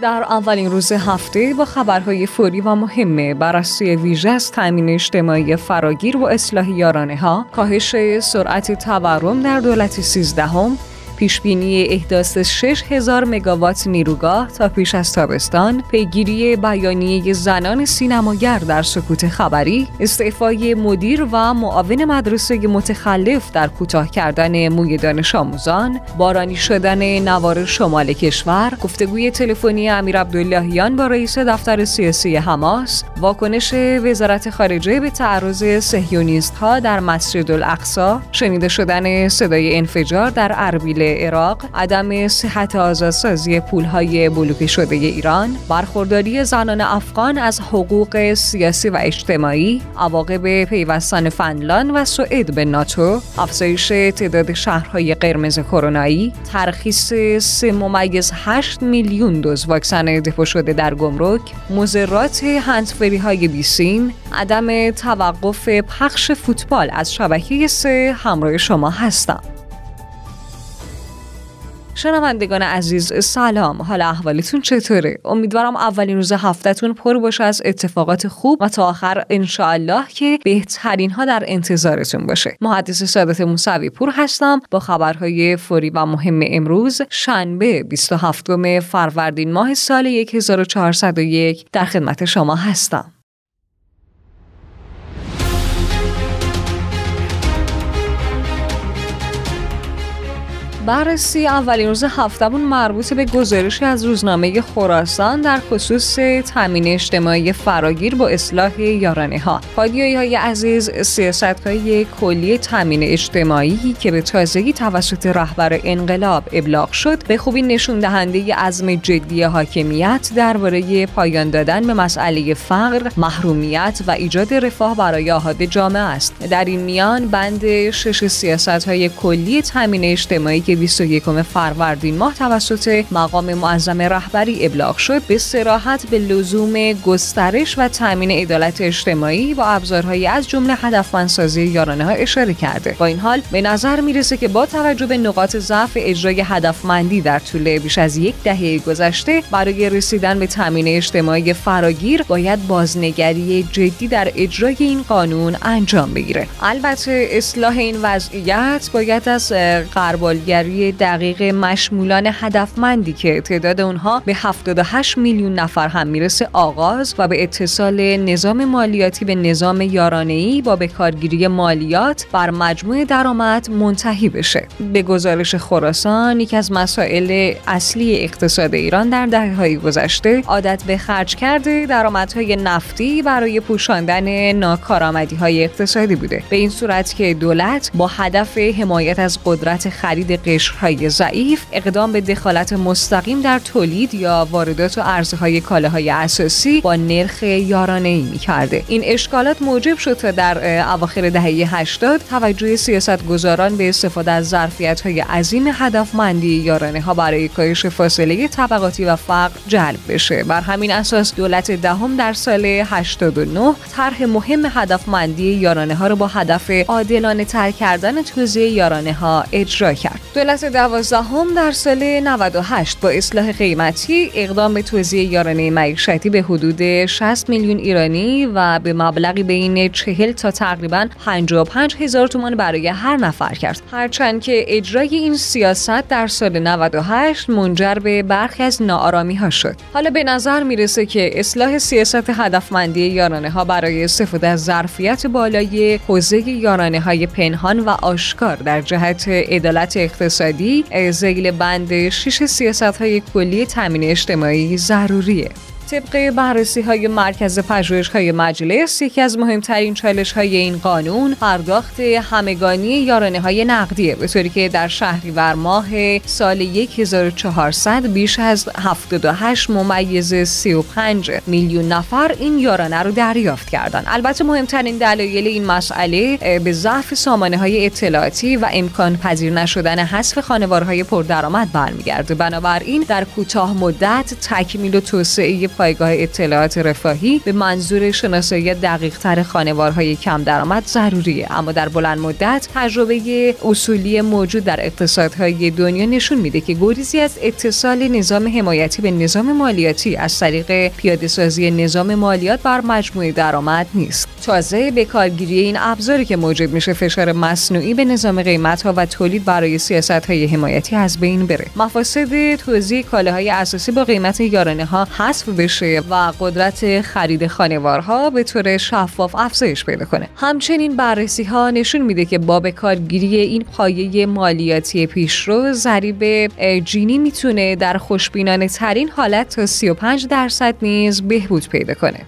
در اولین روز هفته با خبرهای فوری و مهمه بررسی ویژه از تامین اجتماعی فراگیر و اصلاح یارانه ها، کاهش سرعت تورم در دولت سیزدهم، پیشبینی احداث 6000 مگاوات نیروگاه تا پیش از تابستان، پیگیری بیانیه زنان سینماگر در سکوت خبری، استعفای مدیر و معاون مدرسه متخلف در کوتاه کردن موی دانش آموزان، بارانی شدن نوار شمال کشور، گفتگوی تلفنی امیر عبداللهیان با رئیس دفتر سیاسی حماس، واکنش وزارت خارجه به تعرض سهیونیست ها در مسجد الاقصا، شنیده شدن صدای انفجار در اربیل عراق، عدم صحت آزادسازی پولهای بلوکه شده ایران، برخورداری زنان افغان از حقوق سیاسی و اجتماعی، عواقب پیوستن فنلاند و سوئد به ناتو، افزایش تعداد شهرهای قرمز کرونایی، ترخیص 3 ممیز 8 میلیون دوز واکسن دپو شده در گمرک، مزرات هندفری های بیسیم، عدم توقف پخش فوتبال از شبکه سه همراه شما هستم. شنوندگان عزیز سلام. حال احوالتون چطوره؟ امیدوارم اولین روز هفتهتون پر باشه از اتفاقات خوب و تا آخر انشاءالله که بهترین ها در انتظارتون باشه. محدث سادات موسوی پور هستم. با خبرهای فوری و مهم امروز شنبه 27 فروردین ماه سال 1401 در خدمت شما هستم. بررسی اولین روز هفتهمون مربوط به گزارشی از روزنامه خراسان در خصوص تامین اجتماعی فراگیر با اصلاح یارانه ها پادیایی های عزیز سیاست های کلی تامین اجتماعی که به تازگی توسط رهبر انقلاب ابلاغ شد به خوبی نشون دهنده عزم جدی حاکمیت درباره پایان دادن به مسئله فقر محرومیت و ایجاد رفاه برای آهاد جامعه است. در این میان بند شش سیاست های کلی تامین اجتماعی که 21 فروردین ماه توسط مقام معظم رهبری ابلاغ شد به سراحت به لزوم گسترش و تامین عدالت اجتماعی با ابزارهایی از جمله هدفمندسازی یارانه ها اشاره کرده. با این حال به نظر می‌رسه که با توجه به نقاط ضعف اجرای هدفمندی در طول بیش از یک دهه گذشته برای رسیدن به تامین اجتماعی فراگیر باید بازنگری جدی در اجرای این قانون انجام بگیره. البته اصلاح این وضعیت باید از قربالگری دقیق مشمولان هدفمندی که تعداد اونها به 78 میلیون نفر هم می‌رسه آغاز و به اتصال نظام مالیاتی به نظام یارانه‌ای با بکارگیری مالیات بر مجموع درآمد منتهی بشه. به گزارش خراسان یکی از مسائل اصلی اقتصاد ایران در دهه‌های گذشته عادت به خرج کرده درآمدهای نفتی برای پوشاندن ناکارآمدی‌های اقتصادی بوده. به این صورت که دولت با هدف حمایت از قدرت خرید قشرهای ضعیف اقدام به دخالت مستقیم در تولید یا واردات و ارزهای کالاهای اساسی با نرخ یارانه ای می کرده. این اشکالات موجب شد تا در اواخر دهه 80 توجه سیاستگزاران به استفاده از ظرفیت های عظیم هدفمندی یارانه ها برای کاهش فاصله طبقاتی و فقر جلب بشه بر همین اساس دولت دهم در سال 89 طرح مهم هدفمندی یارانه ها را با هدف عادلانه تر کردن توزیع یارانه ها اجرا کرد دولت دوازدهم در سال 98 با اصلاح قیمتی اقدام به توزیع یارانه معیشتی به حدود 60 میلیون ایرانی و به مبلغی بین 40 تا تقریبا 55 هزار تومان برای هر نفر کرد. هرچند که اجرای این سیاست در سال 98 منجر به برخی از ناآرامی ها شد. حالا به نظر می‌رسه که اصلاح سیاست هدفمندی یارانه ها برای استفاده از ظرفیت بالای حوزه یارانه های پنهان و آشکار در جهت عدالت اقتصادی زیل بند شش سیاست های کلی تامین اجتماعی ضروریه. طبق بررسی های مرکز پژوهش های مجلس یکی از مهمترین چالش های این قانون پرداخت همگانی یارانه های نقدیه به طوری که در شهریور ماه سال 1400 بیش از 78 ممیز 35 میلیون نفر این یارانه رو دریافت کردند. البته مهمترین دلایل این مسئله به ضعف سامانه های اطلاعاتی و امکان پذیر نشدن حذف خانوارهای پردرآمد برمیگرده. بنابراین در کوتاه مدت تکمیل و توسعه پایگاه اطلاعات رفاهی به منظور شناسایی دقیق تر خانوارهای کم درآمد ضروریه. اما در بلند مدت تجربه اصولی موجود در اقتصادهای دنیا نشون میده که گریزی از اتصال نظام حمایتی به نظام مالیاتی از طریق پیاده سازی نظام مالیات بر مجموعه درآمد نیست. تازه به کارگیری این ابزاری که موجب میشه فشار مصنوعی به نظام قیمت ها و تولید برای سیاست های حمایتی از بین بره. مفاسد توزیع کالاهای اساسی با قیمت یارانه ها حذف بشه. و قدرت خرید خانوارها به طور شفاف افزایش پیدا کنه. همچنین بررسی ها نشون میده که با به کارگیری این پایه مالیاتی پیشرو ضریب جینی می‌تونه در خوشبینانه ترین حالت تا 35 درصد نیز بهبود پیدا کنه.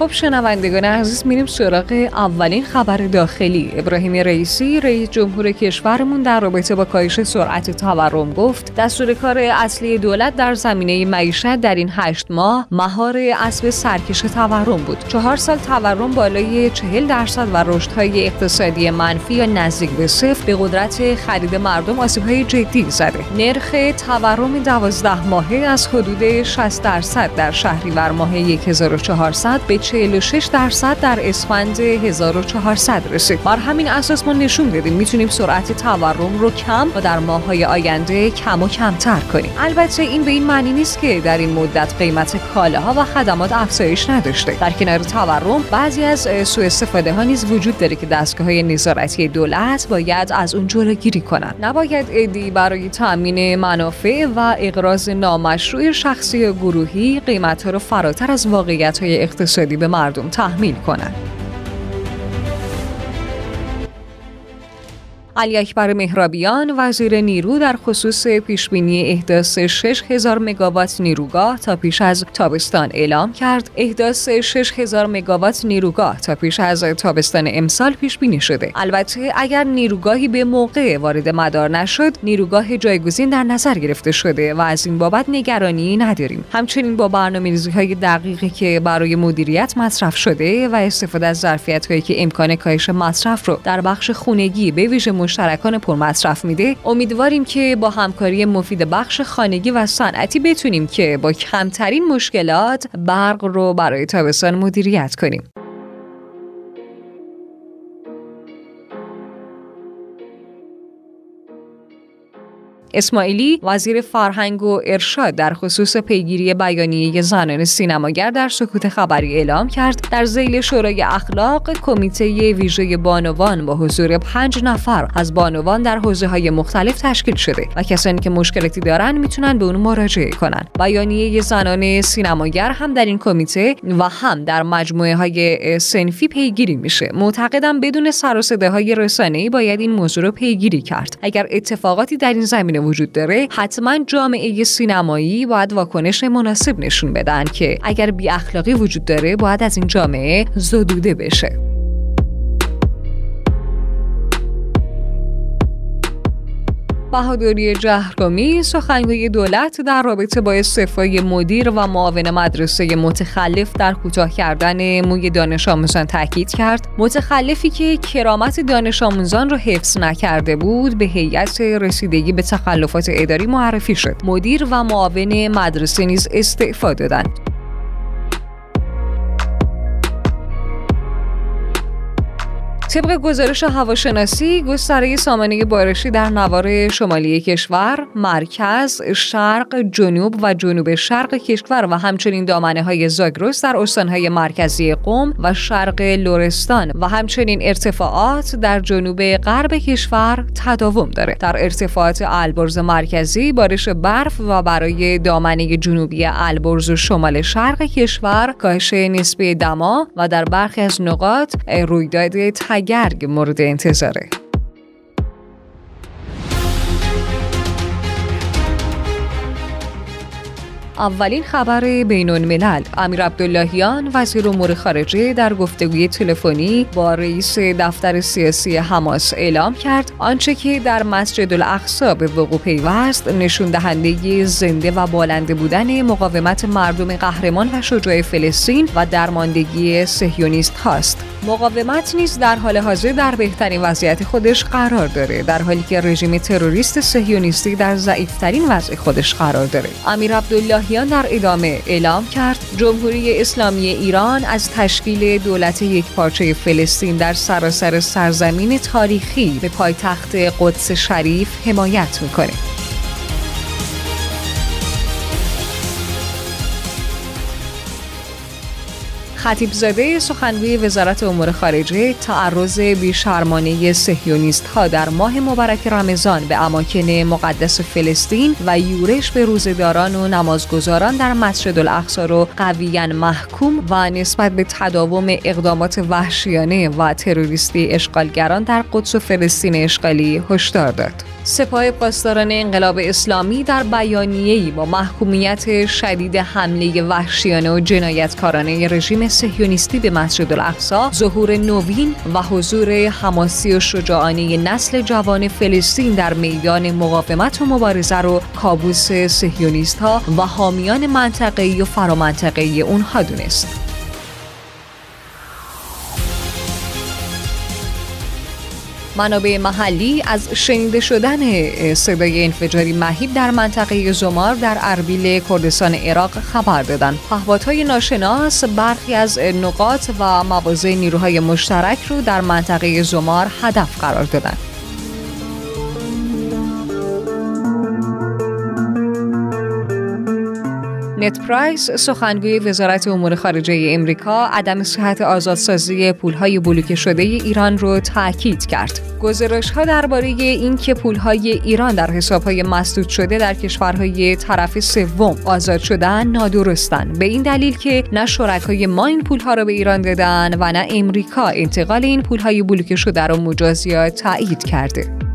خب شنوندگان عزیز میریم سراغ اولین خبر داخلی. ابراهیم رئیسی رئیس جمهور کشورمون در رابطه با کاهش سرعت تورم گفت دستور کار اصلی دولت در زمینه معیشت در این هشت ماه مهار اسب سرکش تورم بود. چهار سال تورم بالای چهل درصد و رشدهای اقتصادی منفی یا نزدیک به صفر به قدرت خرید مردم آسیبهای جدی زده. نرخ تورم دوازده ماهه از حدود 60 درصد در شهریور ماه 1400 به 46 درصد در اسفند 1400 رسید. بر همین اساس ما نشون دادیم می‌تونیم سرعت تورم رو کم و در ماههای آینده کم و کمتر کنیم. البته این به این معنی نیست که در این مدت قیمت کالاها و خدمات افزایش نداشته. در کنار تورم بعضی از سوء استفاده ها نیز وجود داره که دستگاه های نظارتی دولت باید از اون جلوگیری کنند. نباید ادی برای تامین منافع و اقراض نامشروع شخصی و گروهی قیمت ها رو فراتر از واقعیت های اقتصادی به مردم تحمیل کنند. علی اکبر مهرابیان وزیر نیرو در خصوص پیشبینی احداث 6000 مگاوات نیروگاه تا پیش از تابستان اعلام کرد. احداث 6000 مگاوات نیروگاه تا پیش از تابستان امسال پیش بینی شده. البته اگر نیروگاهی به موقع وارد مدار نشد نیروگاه جایگزین در نظر گرفته شده و از این بابت نگرانی نداریم. همچنین با برنامه‌ریزی های دقیقی که برای مدیریت مصرف شده و استفاده از ظرفیت هایی که امکان کاهش مصرف رو در بخش خونگی به ویژه مشترکان پرمصرف میده. امیدواریم که با همکاری مفید بخش خانگی و صنعتی بتونیم که با کمترین مشکلات برق رو برای تابستان مدیریت کنیم. اسماعیلی وزیر فرهنگ و ارشاد در خصوص پیگیری بیانیه زنان سینماگر در سکوت خبری اعلام کرد. در زیل شورای اخلاق کمیته ویژه بانوان با حضور پنج نفر از بانوان در حوزه های مختلف تشکیل شده و کسانی که مشکلاتی دارن می‌تونن به اون مراجعه کنن. بیانیه زنان سینماگر هم در این کمیته و هم در مجموعه های سنفی پیگیری میشه. معتقدم بدون سر و های رسانه‌ای باید این موضوع رو پیگیری کرد. اگر اتفاقاتی در این زمینه وجود داره حتما جامعه سینمایی باید واکنش مناسب نشون بدن که اگر بی اخلاقی وجود داره باید از این جامعه زدوده بشه. بهادری جهرگامی سخنگوی دولت در رابطه با استعفای مدیر و معاون مدرسه متخلف در کوتاه کردن موی دانش آموزان تاکید کرد. متخلفی که کرامت دانش آموزان را حفظ نکرده بود به هیئت رسیدگی به تخلفات اداری معرفی شد. مدیر و معاون مدرسه نیز استعفا دادند. طبق گزارش هواشناسی گستره سامانه بارشی در نوار شمالی کشور، مرکز، شرق، جنوب و جنوب شرق کشور و همچنین دامنه های زاگرس در استانهای مرکزی قوم و شرق لورستان و همچنین ارتفاعات در جنوب غرب کشور تداوم داره. در ارتفاعات البرز مرکزی بارش برف و برای دامنه جنوبی البرز و شمال شرق کشور کاهش نسبی دما و در برخی از نقاط رویداد گرگ مورد انتظاره. اولین خبر بین الملل امیر عبداللهیان وزیر امور خارجه در گفتگوی تلفنی با رئیس دفتر سیاسی حماس اعلام کرد آنچه که در مسجد الاقصا به وقوع پیوست نشون دهنده زنده و بالنده بودن مقاومت مردم قهرمان و شجاع فلسطین و درماندگی صهیونیست هاست. مقاومت نیز در حال حاضر در بهترین وضعیت خودش قرار داره در حالی که رژیم تروریست صهیونیستی در ضعیفترین وضع خودش قرار داره. امیر عبداللهیان در ادامه اعلام کرد جمهوری اسلامی ایران از تشکیل دولت یکپارچه فلسطین در سراسر سرزمین تاریخی به پایتخت قدس شریف حمایت می‌کنه. خطیب زاده سخنگوی وزارت امور خارجه تعرض بیشرمانه سهیونیست ها در ماه مبارک رمضان به اماکن مقدس فلسطین و یورش به روزداران و نمازگزاران در مسجد الاقصا را قویا محکوم و نسبت به تداوم اقدامات وحشیانه و تروریستی اشغالگران در قدس و فلسطین اشغالی هشدار داد. سپاه پاسداران انقلاب اسلامی در بیانیه‌ای با محکومیت شدید حمله وحشیانه و جنایتکارانه رژیم صهیونیستی به مسجد الاقصا ظهور نوین و حضور حماسی و شجاعانه نسل جوان فلسطین در میدان مقاومت و مبارزه رو کابوس صهیونیست ها و حامیان منطقه‌ای و فرامنطقه‌ای اونها دونست. منابع محلی از شنیده شدن صدای انفجاری مهیب در منطقه زمار در اربیل کردستان عراق خبر دادند. پهپادهای ناشناس برخی از نقاط و مواضع نیروهای مشترک رو در منطقه زمار هدف قرار دادند. نت پرایس سخنگوی وزارت امور خارجه امریکا عدم صحت آزادسازی پولهای بلوکه شده ایران رو تاکید کرد. گزارش ها درباره اینکه پولهای ایران در حسابهای مسدود شده در کشورهای طرف سوم آزاد شدن نادرستن به این دلیل که نه شرکای ما این پولها را به ایران دادن و نه امریکا انتقال این پولهای بلوکه شده را مجازیات تایید کرده.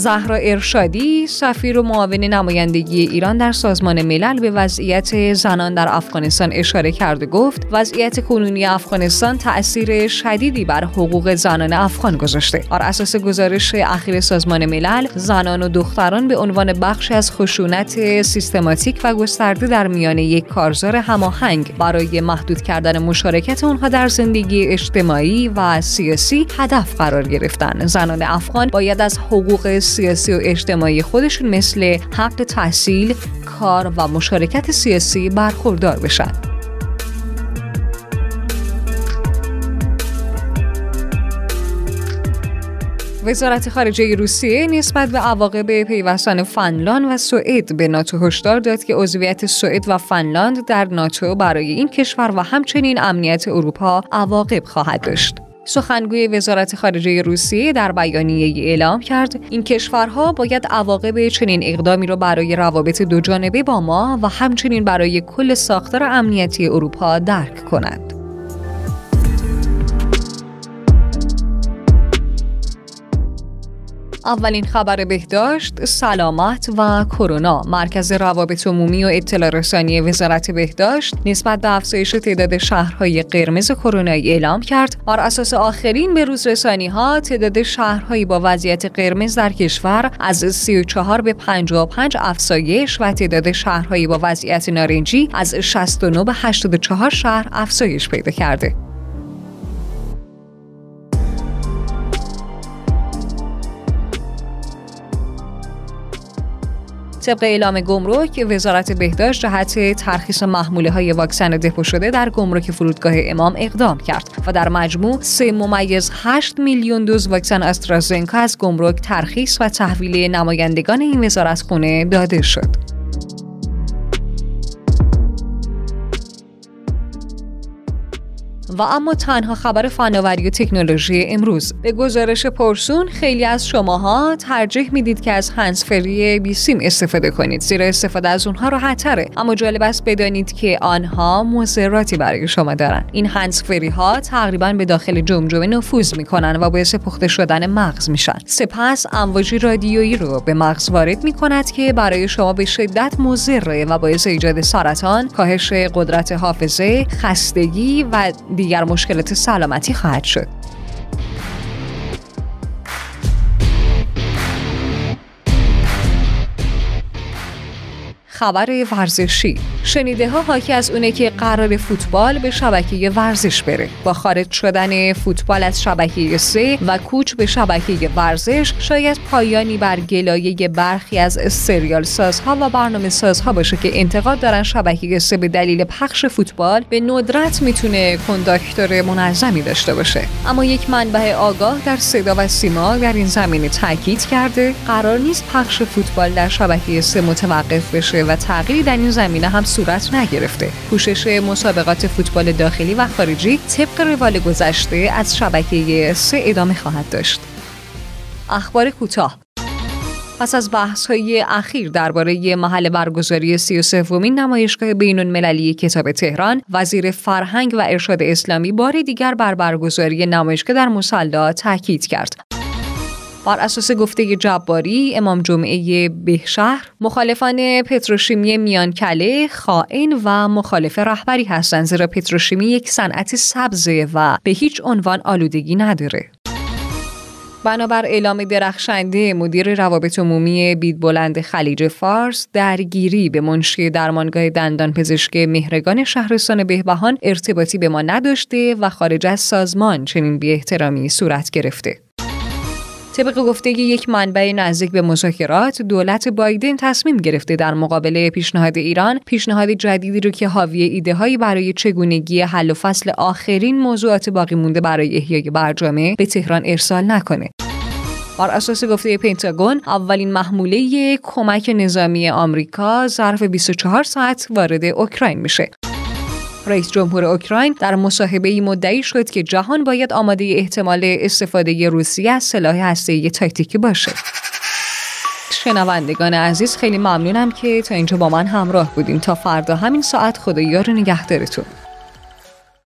زهرا ارشادی سفیر و معاون نمایندگی ایران در سازمان ملل به وضعیت زنان در افغانستان اشاره کرد و گفت وضعیت کنونی افغانستان تأثیر شدیدی بر حقوق زنان افغان گذاشته. بر اساس گزارش اخیر سازمان ملل زنان و دختران به عنوان بخشی از خشونت سیستماتیک و گسترده در میان یک کارزار هماهنگ برای محدود کردن مشارکت آنها در زندگی اجتماعی و سیاسی هدف قرار گرفتن. زنان افغان باید از حقوق سیاسی و اجتماعی خودشون مثل حق تحصیل، کار و مشارکت سیاسی برخوردار بشن. وزارت خارجه روسیه نسبت به عواقب پیوستن فنلاند و سوئد به ناتو هشدار داد که عضویت سوئد و فنلاند در ناتو برای این کشور و همچنین امنیت اروپا عواقب خواهد داشت. سخنگوی وزارت خارجه روسیه در بیانیه اعلام کرد این کشورها باید عواقب چنین اقدامی را برای روابط دو جانبه با ما و همچنین برای کل ساختار امنیتی اروپا درک کنند. اولین خبر بهداشت، سلامت و کرونا. مرکز روابط عمومی و اطلاع رسانی وزارت بهداشت نسبت به افزایش تعداد شهرهای قرمز کرونایی اعلام کرد. بر اساس آخرین به روز رسانی ها تعداد شهرهایی با وضعیت قرمز در کشور از 34 به 55 افزایش و تعداد شهرهایی با وضعیت نارنجی از 69 به 84 شهر افزایش پیدا کرده. طبق اعلام گمرک وزارت بهداشت جهت ترخیص محموله های واکسن دپو شده در گمرک فرودگاه امام اقدام کرد و در مجموع 3 ممیز 8 میلیون دوز واکسن استرازنکا از گمرک ترخیص و تحویل نمایندگان این وزارت خونه داده شد. و اما تنها خبر فناوری و تکنولوژی امروز. به گزارش پرسون خیلی از شماها ترجیح می‌دید که از هنسفری بی سیم استفاده کنید زیرا استفاده از اونها راحتتره اما جالب است بدانید که آنها مضراتی برای شما دارن. این هنسفری ها تقریبا به داخل جمجمه نفوذ می‌کنن و باعث پخته شدن مغز میشن. سپس امواج رادیویی رو به مغز وارد می‌کند که برای شما به شدت مضره و باعث ایجاد سرطان کاهش قدرت حافظه خستگی و دیگر مشکلات سلامتی خواهد شد. خبر ورزشی. شنیده ها حاکی از اونه که قرار فوتبال به شبکه ورزش بره. با خارج شدن فوتبال از شبکه سه و کوچ به شبکه ورزش شاید پایانی بر گلایه برخی از سریال سازها و برنامه سازها باشه که انتقاد دارن شبکه سه به دلیل پخش فوتبال به ندرت می‌تونه کنداکتور منظمی داشته باشه. اما یک منبع آگاه در صدا و سیما در این زمینه تاکید کرده قرار نیست پخش فوتبال در شبکه سه متوقف بشه و تغییری در این زمینه هم صورت نگرفته. پوشش مسابقات فوتبال داخلی و خارجی طبق روال گذشته از شبکه سه ادامه خواهد داشت. اخبار کوتاه. پس از بحث های اخیر درباره محل برگزاری سی و سومین نمایشگاه بین المللی کتاب تهران وزیر فرهنگ و ارشاد اسلامی بار دیگر بر برگزاری نمایشگاه در مسلا تاکید کرد. بر اساس گفته جباری امام جمعه بهشهر مخالفان پتروشیمی میانکله خائن و مخالف رهبری هستند زیرا پتروشیمی یک صنعت سبزه و به هیچ عنوان آلودگی نداره بنابر اعلام درخشنده مدیر روابط عمومی بید بلند خلیج فارس درگیری به منشی درمانگاه دندان پزشک مهرگان شهرستان بهبهان ارتباطی به ما نداشته و خارج از سازمان چنین بی احترامی صورت گرفته. طبق گفته یک منبع نزدیک به مذاکرات دولت بایدن تصمیم گرفته در مقابله پیشنهاد ایران پیشنهاد جدیدی رو که حاوی ایده هایی برای چگونگی حل و فصل آخرین موضوعات باقی مونده برای احیای برجامه به تهران ارسال نکنه. بر اساس گفته پنتاگون اولین محموله کمک نظامی آمریکا ظرف 24 ساعت وارد اوکراین میشه. رئیس جمهور اوکراین در مصاحبه مدعی شد که جهان باید آماده احتمال استفاده روسیه از سلاح هسته‌ای تاکتیکی باشه. شنوندگان عزیز خیلی ممنونم که تا اینجا با من همراه بودیم تا فردا همین ساعت خدایا رو نگهدارتون